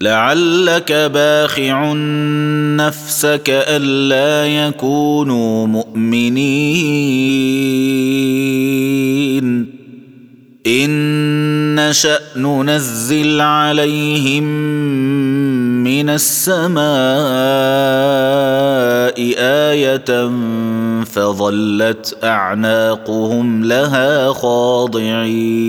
لعلك باخع نفسك ألا يكونوا مؤمنين. إن نشأ ننزل عليهم من السماء آية فظلت أعناقهم لها خاضعين.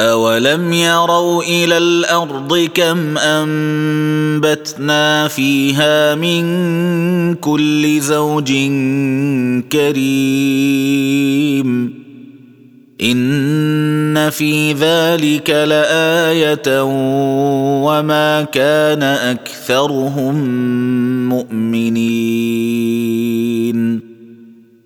اولم يروا إلى الأرض كم انبتنا فيها من كل زوج كريم ان في ذلك لايه وما كان اكثرهم مؤمنين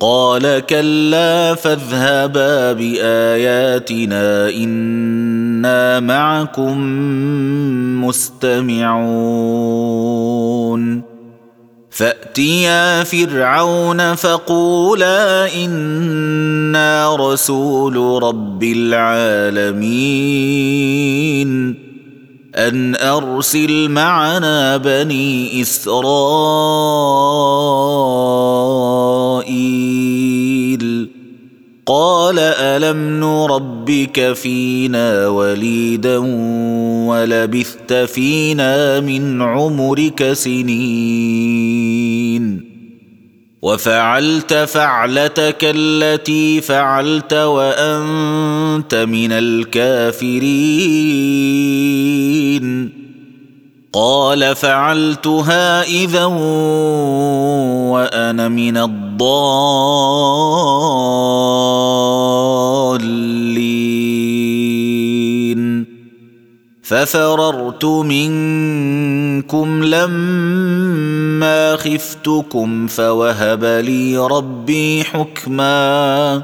قال كلا فاذهبا بآياتنا إنا معكم مستمعون. فأتيا فرعون فقولا إنا رسول رب العالمين. أن أرسل معنا بني إسرائيل. قال ألم نربك فينا وليدا ولبثت فينا من عمرك سنين؟ وفعلت فعلتك التي فعلت وأنت من الكافرين. قال فعلتها إذا وأنا من الضالين. ففررت منكم لما خفتكم فوهب لي ربي حكما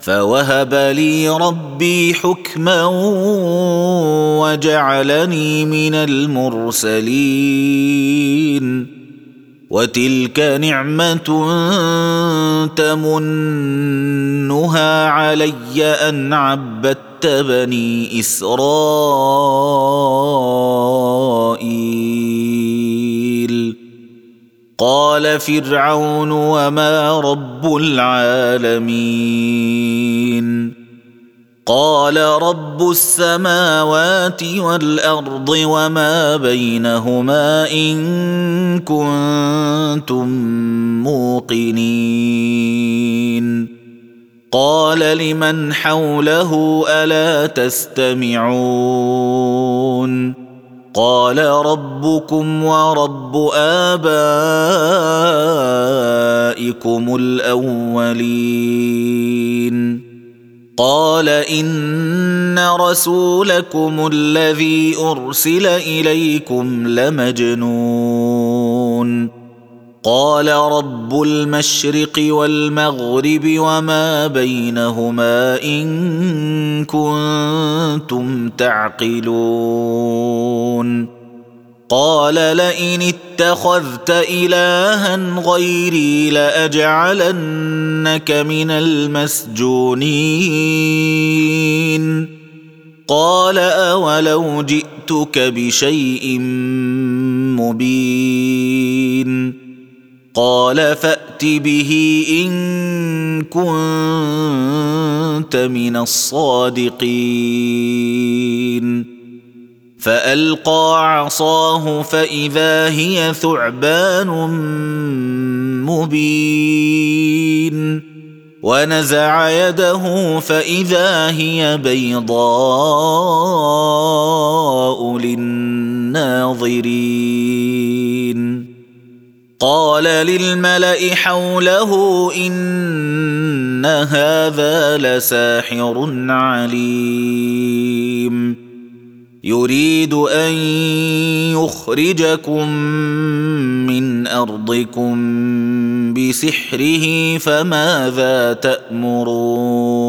فوهب لي ربي حكما وجعلني من المرسلين. وتلك نعمة تمنها علي أن عبدت بني إسرائيل. قال فرعون وما رب العالمين. قال رب السماوات والأرض وما بينهما إن كنتم موقنين. قال لمن حوله ألا تستمعون؟ قال ربكم ورب آبائكم الأولين. قال إن رسولكم الذي أرسل إليكم لمجنون. قال رب المشرق والمغرب وما بينهما إن كنتم تعقلون. قال لئن اتخذت إلها غيري لأجعلنك من المسجونين. قال أولو جئتك بشيء مبين. قال فأت به إن كنت من الصادقين. فألقى عصاه فإذا هي ثعبان مبين. ونزع يده فإذا هي بيضاء للناظرين. قال للملأ حوله إن هذا لساحر عليم. يريد أن يخرجكم من أرضكم بسحره فماذا تأمرون؟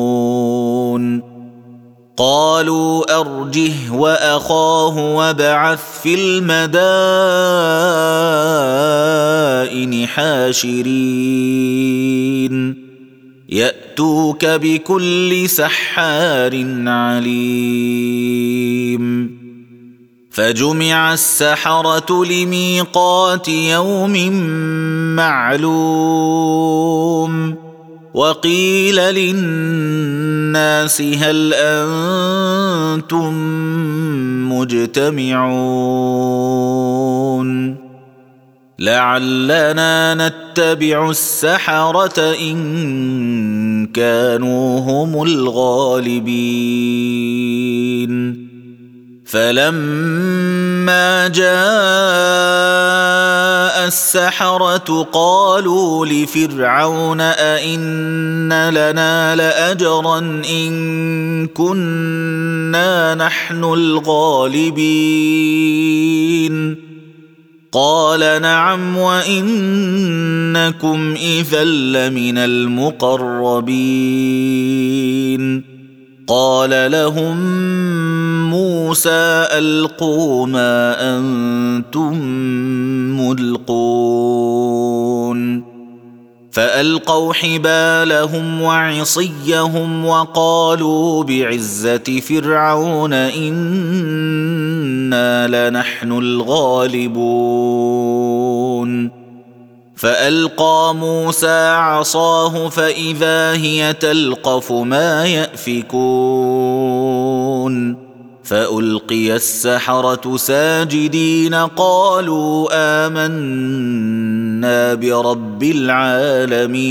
قالوا أرجه وأخاه وابعث في المدائن. حاشرين. يأتوك بكل سحار عليم. فجمع السحرة لميقات يوم معلوم. وقيل للناس هل أنتم مجتمعون. لعلنا نتبع السحرة إن كانوا هم الغالبين. فلما جاء السحرة قالوا لفرعون أئن لنا لأجرا إن كنا نحن الغالبين. قال نعم وإنكم إذا لمن المقربين. قال لهم موسى ألقوا ما أنتم ملقون. فألقوا حبالهم وعصيهم وقالوا بعزة فرعون إنا لنحن الغالبون. فألقى موسى عصاه فإذا هي تلقف ما يأفكون. فألقي السحرة ساجدين قالوا آمنا برب العالمين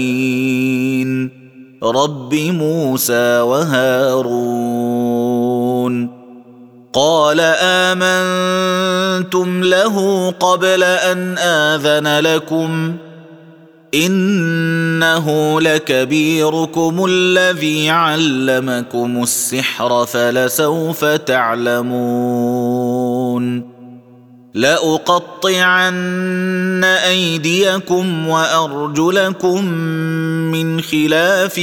رب موسى وهارون. قال آمنتم له قبل أن آذن لكم إنه لكبيركم الذي علمكم السحر فلسوف تعلمون لأقطعن أيديكم وأرجلكم من خلاف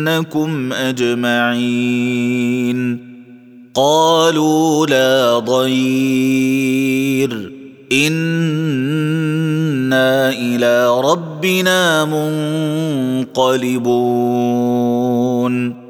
ولأصلبنكم أجمعين. قالوا لا ضير. إنا إلى ربنا منقلبون.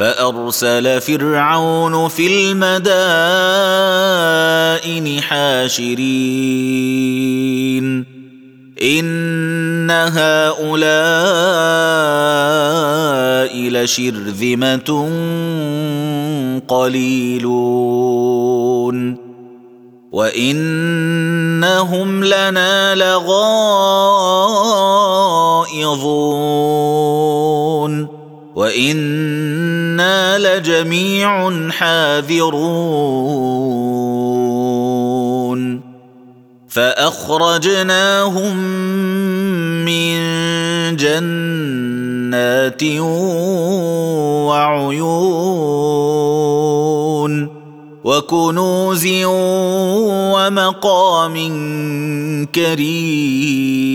فأرسل فرعون في المدائن حاشرين. إن هؤلاء لشرذمة قليلون. وإنهم لنا لغائظون. وأنا لجميع حاذرون. فأخرجناهم من جنات وعيون وكنوز ومقام كريم.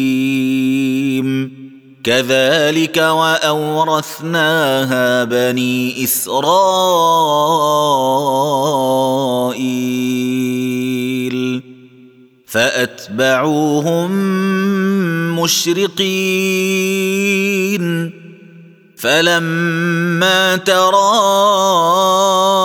كذلك وأورثناها بني إسرائيل. فأتبعوهم مشرقين. فلما تراءى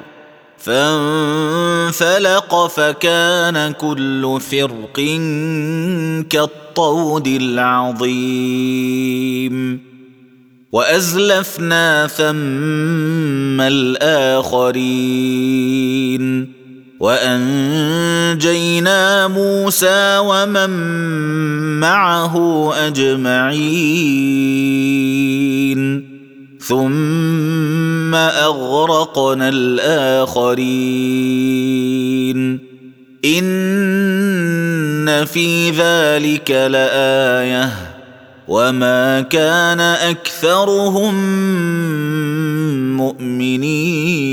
فانفلق فكان كل فرق كالطود العظيم. وأزلفنا ثم الآخرين. وأنجينا موسى ومن معه أجمعين. ثم أغرقنا الآخرين. إن في ذلك لآية. وما كان أكثرهم مؤمنين.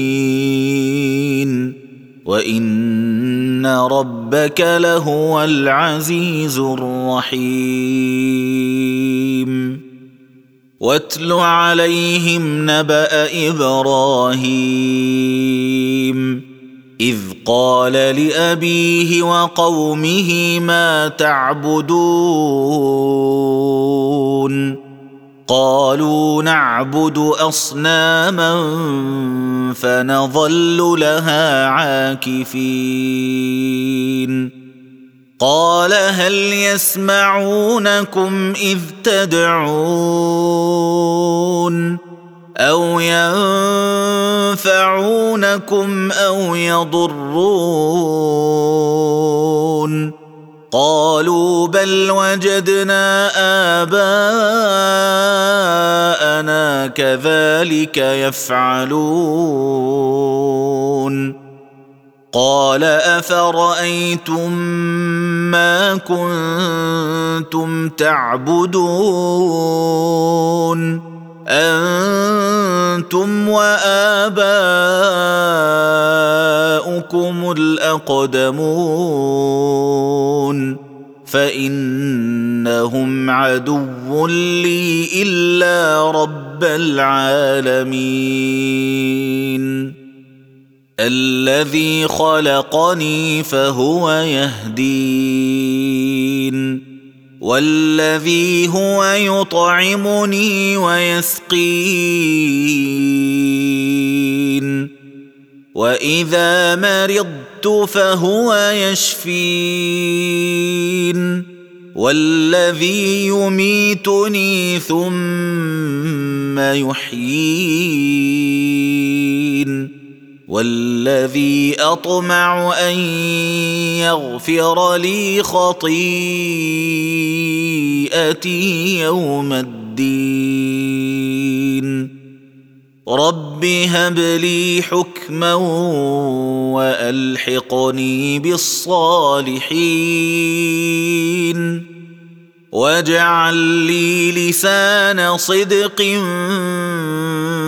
وإن ربك لهو العزيز الرحيم. واتل عليهم نبأ إبراهيم إذ قال لأبيه وقومه ما تعبدون قالوا نعبد أصناما فنظل لها عاكفين قال هل يسمعونكم إذ تدعون أو ينفعونكم أو يضرون قالوا بل وجدنا آباءنا كذلك يفعلون قال أفرأيتم ما كنتم تعبدون؟ أنتم وآباؤكم الأقدمون. فإنهم عدو لي إلا رب العالمين. الذي خلقني فهو يهدين والذي هو يطعمني ويسقين وإذا مرضت فهو يشفين والذي يميتني ثم يحيين. والذي أطمع أن يغفر لي خطيئتي يوم الدين. رب هب لي حكما وألحقني بالصالحين. واجعل لي لسان صدق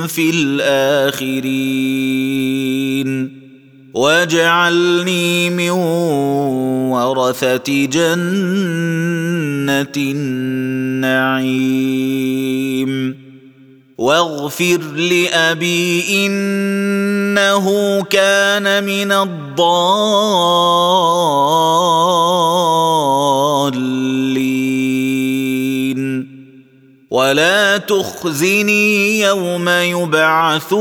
في الاخرين واجعلني من ورثه جنه النعيم واغفر لأبي إنه كان من الضالين. ولا تخزني يوم يبعثون.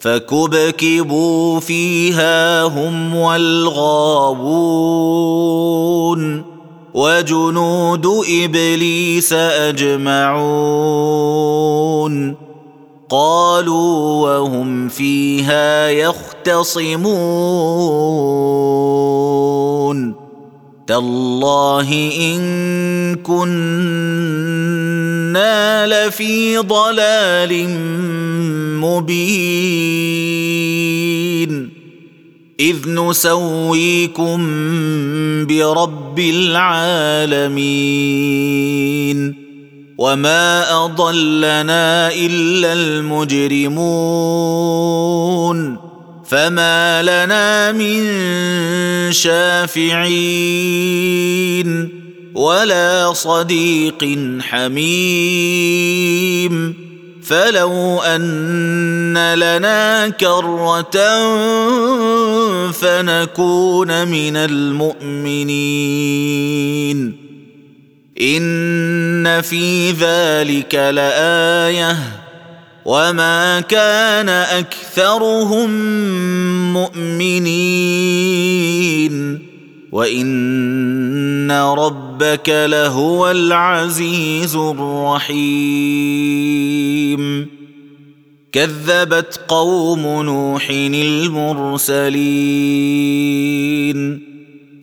فكبكبوا فيها هم والغاوون وجنود ابليس اجمعون قالوا وهم فيها يختصمون تالله إن كنا لفي ضلال مبين. إذ نسويكم برب العالمين. وما أضلنا إلا المجرمون. فما لنا من شافعين ولا صديق حميم فلو ان لنا كره فنكون من المؤمنين ان في ذلك لايه وما كان اكثرهم مؤمنين وان ربك لهو العزيز الرحيم كذبت قوم نوح المرسلين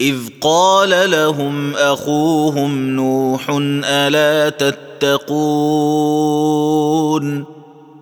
اذ قال لهم اخوهم نوح الا تتقون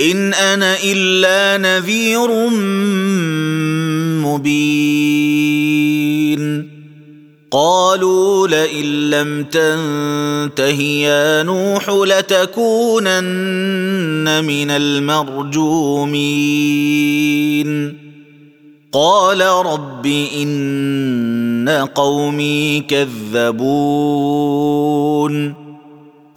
إن أنا إلا نذير مبين. قالوا لئن لم تنته يا نوح لتكونن من المرجومين. قال رب إن قومي كذبون.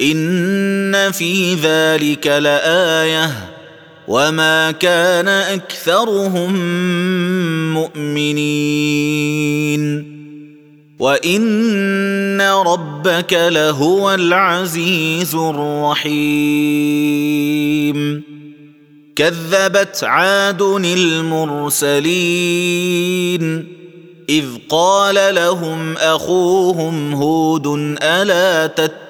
ان في ذلك لايه وما كان اكثرهم مؤمنين وان ربك لهو العزيز الرحيم كذبت عاد المرسلين اذ قال لهم اخوهم هود الا تتقون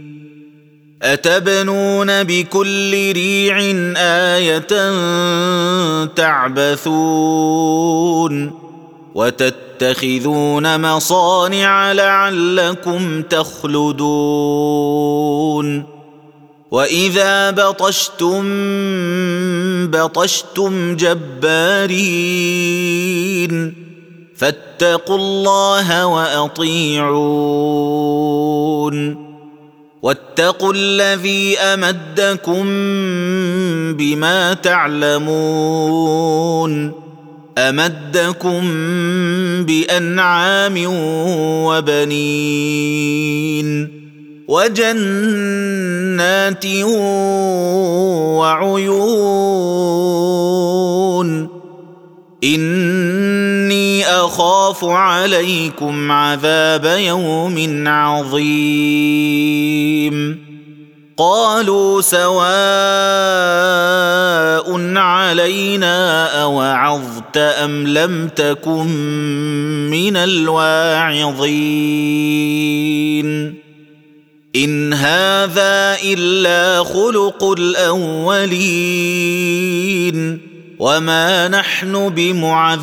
أتبنون بكل ريع آية تعبثون وتتخذون مصانع لعلكم تخلدون وإذا بطشتم بطشتم جبارين فاتقوا الله وأطيعون واتقوا الذي أمدكم بما تعلمون أمدكم بأنعام وبنين وجنات وعيون إني أخاف عليكم عذاب يوم عظيم. قالوا سواء علينا أوعظت أم لم تكن من الواعظين. إن هذا إلا خلق الأولين. وما نحن بمعذبين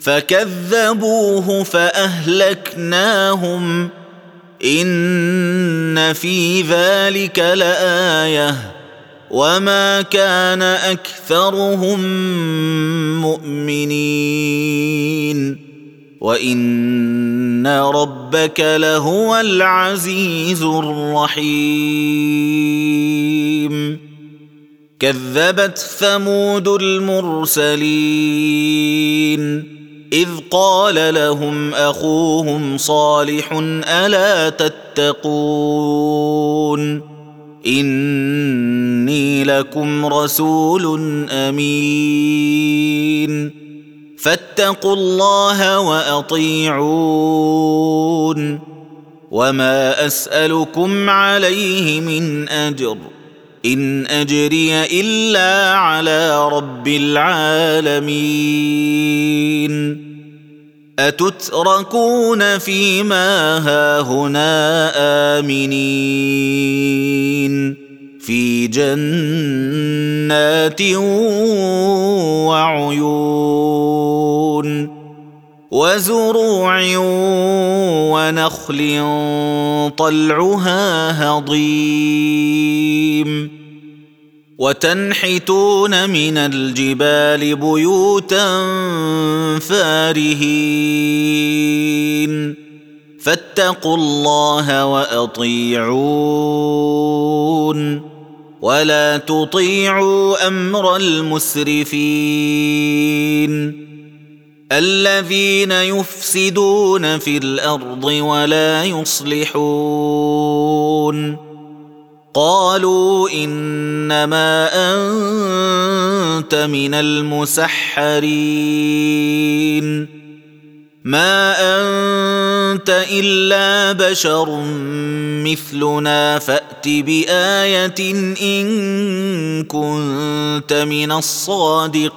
فكذبوه فاهلكناهم ان في ذلك لايه وما كان اكثرهم مؤمنين وان ربك لهو العزيز الرحيم كذبت ثمود المرسلين. إذ قال لهم أخوهم صالح ألا تتقون؟ إني لكم رسول أمين. فاتقوا الله وأطيعون. وما أسألكم عليه من أجر. إن أجري إلا على رب العالمين. أتتركون فيما هاهنا آمنين. في جنات وعيون وزروع ونخل طلعها هضيم. وتنحتون من الجبال بيوتا فارهين. فاتقوا الله وأطيعون. ولا تطيعوا أمر المسرفين. الذين يفسدون في الأرض ولا يصلحون. قالوا إنما أنت من المسحرين. ما أنت إلا بشر مثلنا. فأت بآية إن كنت من الصادقين.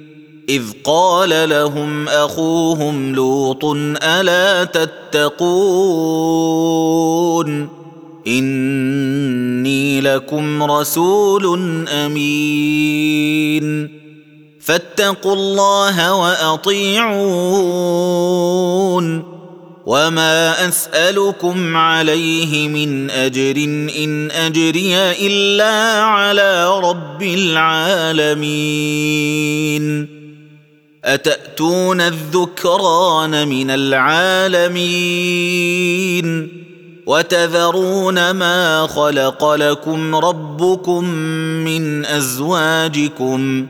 إذ قال لهم أخوهم لوط ألا تتقون إني لكم رسول أمين فاتقوا الله وأطيعون وما أسألكم عليه من أجر إن أجري إلا على رب العالمين أتأتون الذكران من العالمين وتذرون ما خلق لكم ربكم من أزواجكم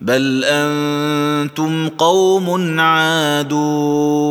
بل أنتم قوم عادون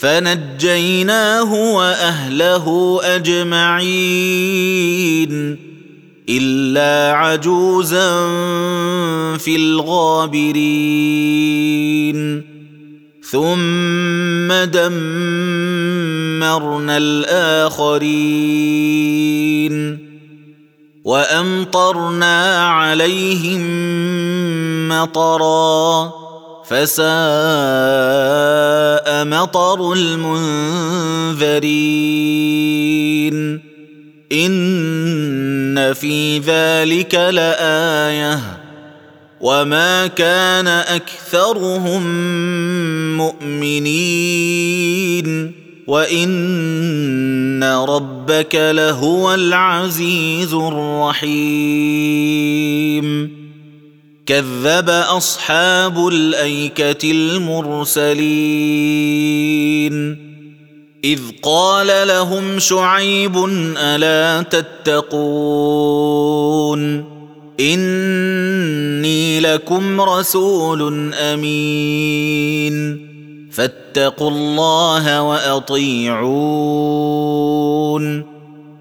فنجيناه وأهله أجمعين إلا عجوزا في الغابرين. ثم دمرنا الآخرين. وأمطرنا عليهم مطرا. فساء مطر المنذرين. إن في ذلك لآية. وما كان أكثرهم مؤمنين. وإن ربك لهو العزيز الرحيم. كذب أصحاب الأيكة المرسلين. إذ قال لهم شعيب ألا تتقون؟ إني لكم رسول أمين. فاتقوا الله وأطيعون.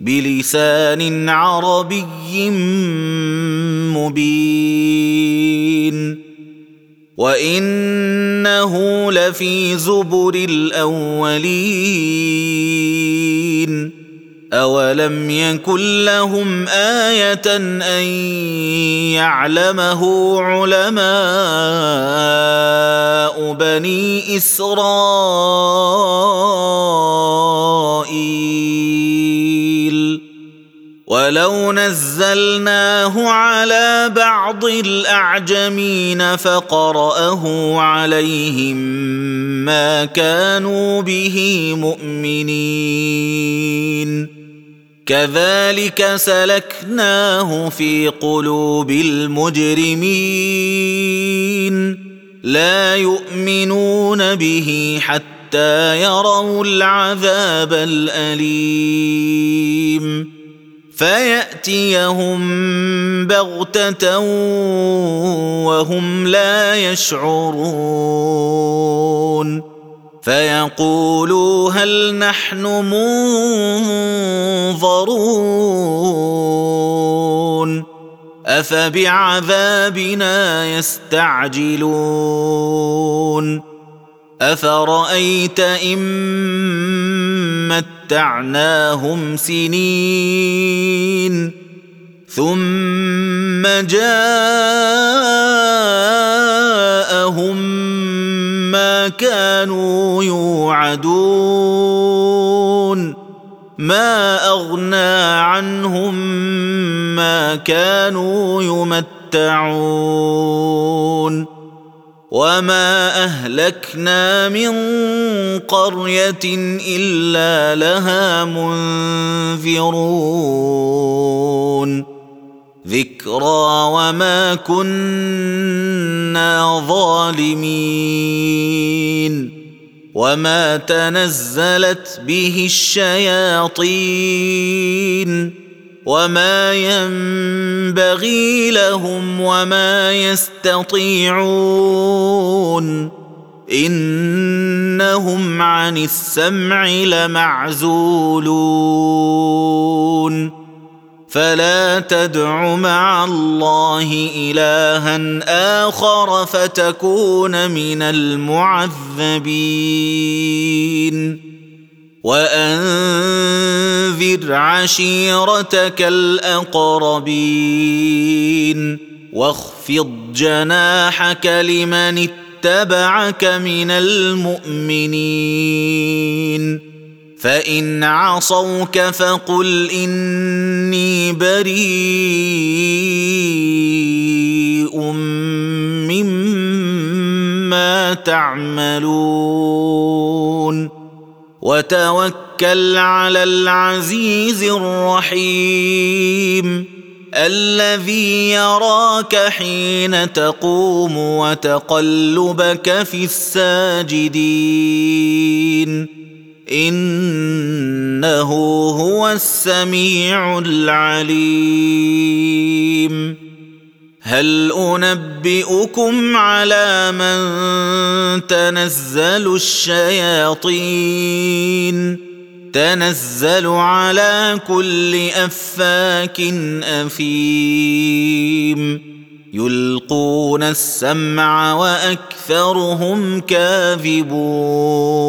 بلسان عربي مبين. وإنه لفي زبر الأولين. اولم يكن لهم إيه ان يعلمه علماء بني اسرائيل ولو نزلناه على بعض الاعجمين فقراه عليهم ما كانوا به مؤمنين كذلك سلكناه في قلوب المجرمين. لا يؤمنون به حتى يروا العذاب الأليم. فيأتيهم بغتة وهم لا يشعرون. فيقولوا هل نحن منظرون أفبعذابنا يستعجلون أفرأيت إن متعناهم سنين ثم جاءهم ما كانوا يوعدون. ما أغنى عنهم ما كانوا يمتعون. وما أهلكنا من قرية إلا لها منذرون. ذكرى وما كنا ظالمين وما تنزلت به الشياطين وما ينبغي لهم وما يستطيعون إنهم عن السمع لمعزولون فلا تدع مع الله إلها آخر فتكون من المعذبين. وأنذر عشيرتك الأقربين. واخفض جناحك لمن اتبعك من المؤمنين. فان عصوك فقل اني بريء مما تعملون وتوكل على العزيز الرحيم الذي يراك حين تقوم وتقلبك في الساجدين إنه هو السميع العليم. هل أنبئكم على من تنزل الشياطين؟ تنزل على كل أفاك أثيم. يلقون السمع وأكثرهم كاذبون.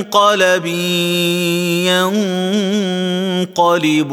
منقلب ينقلبون.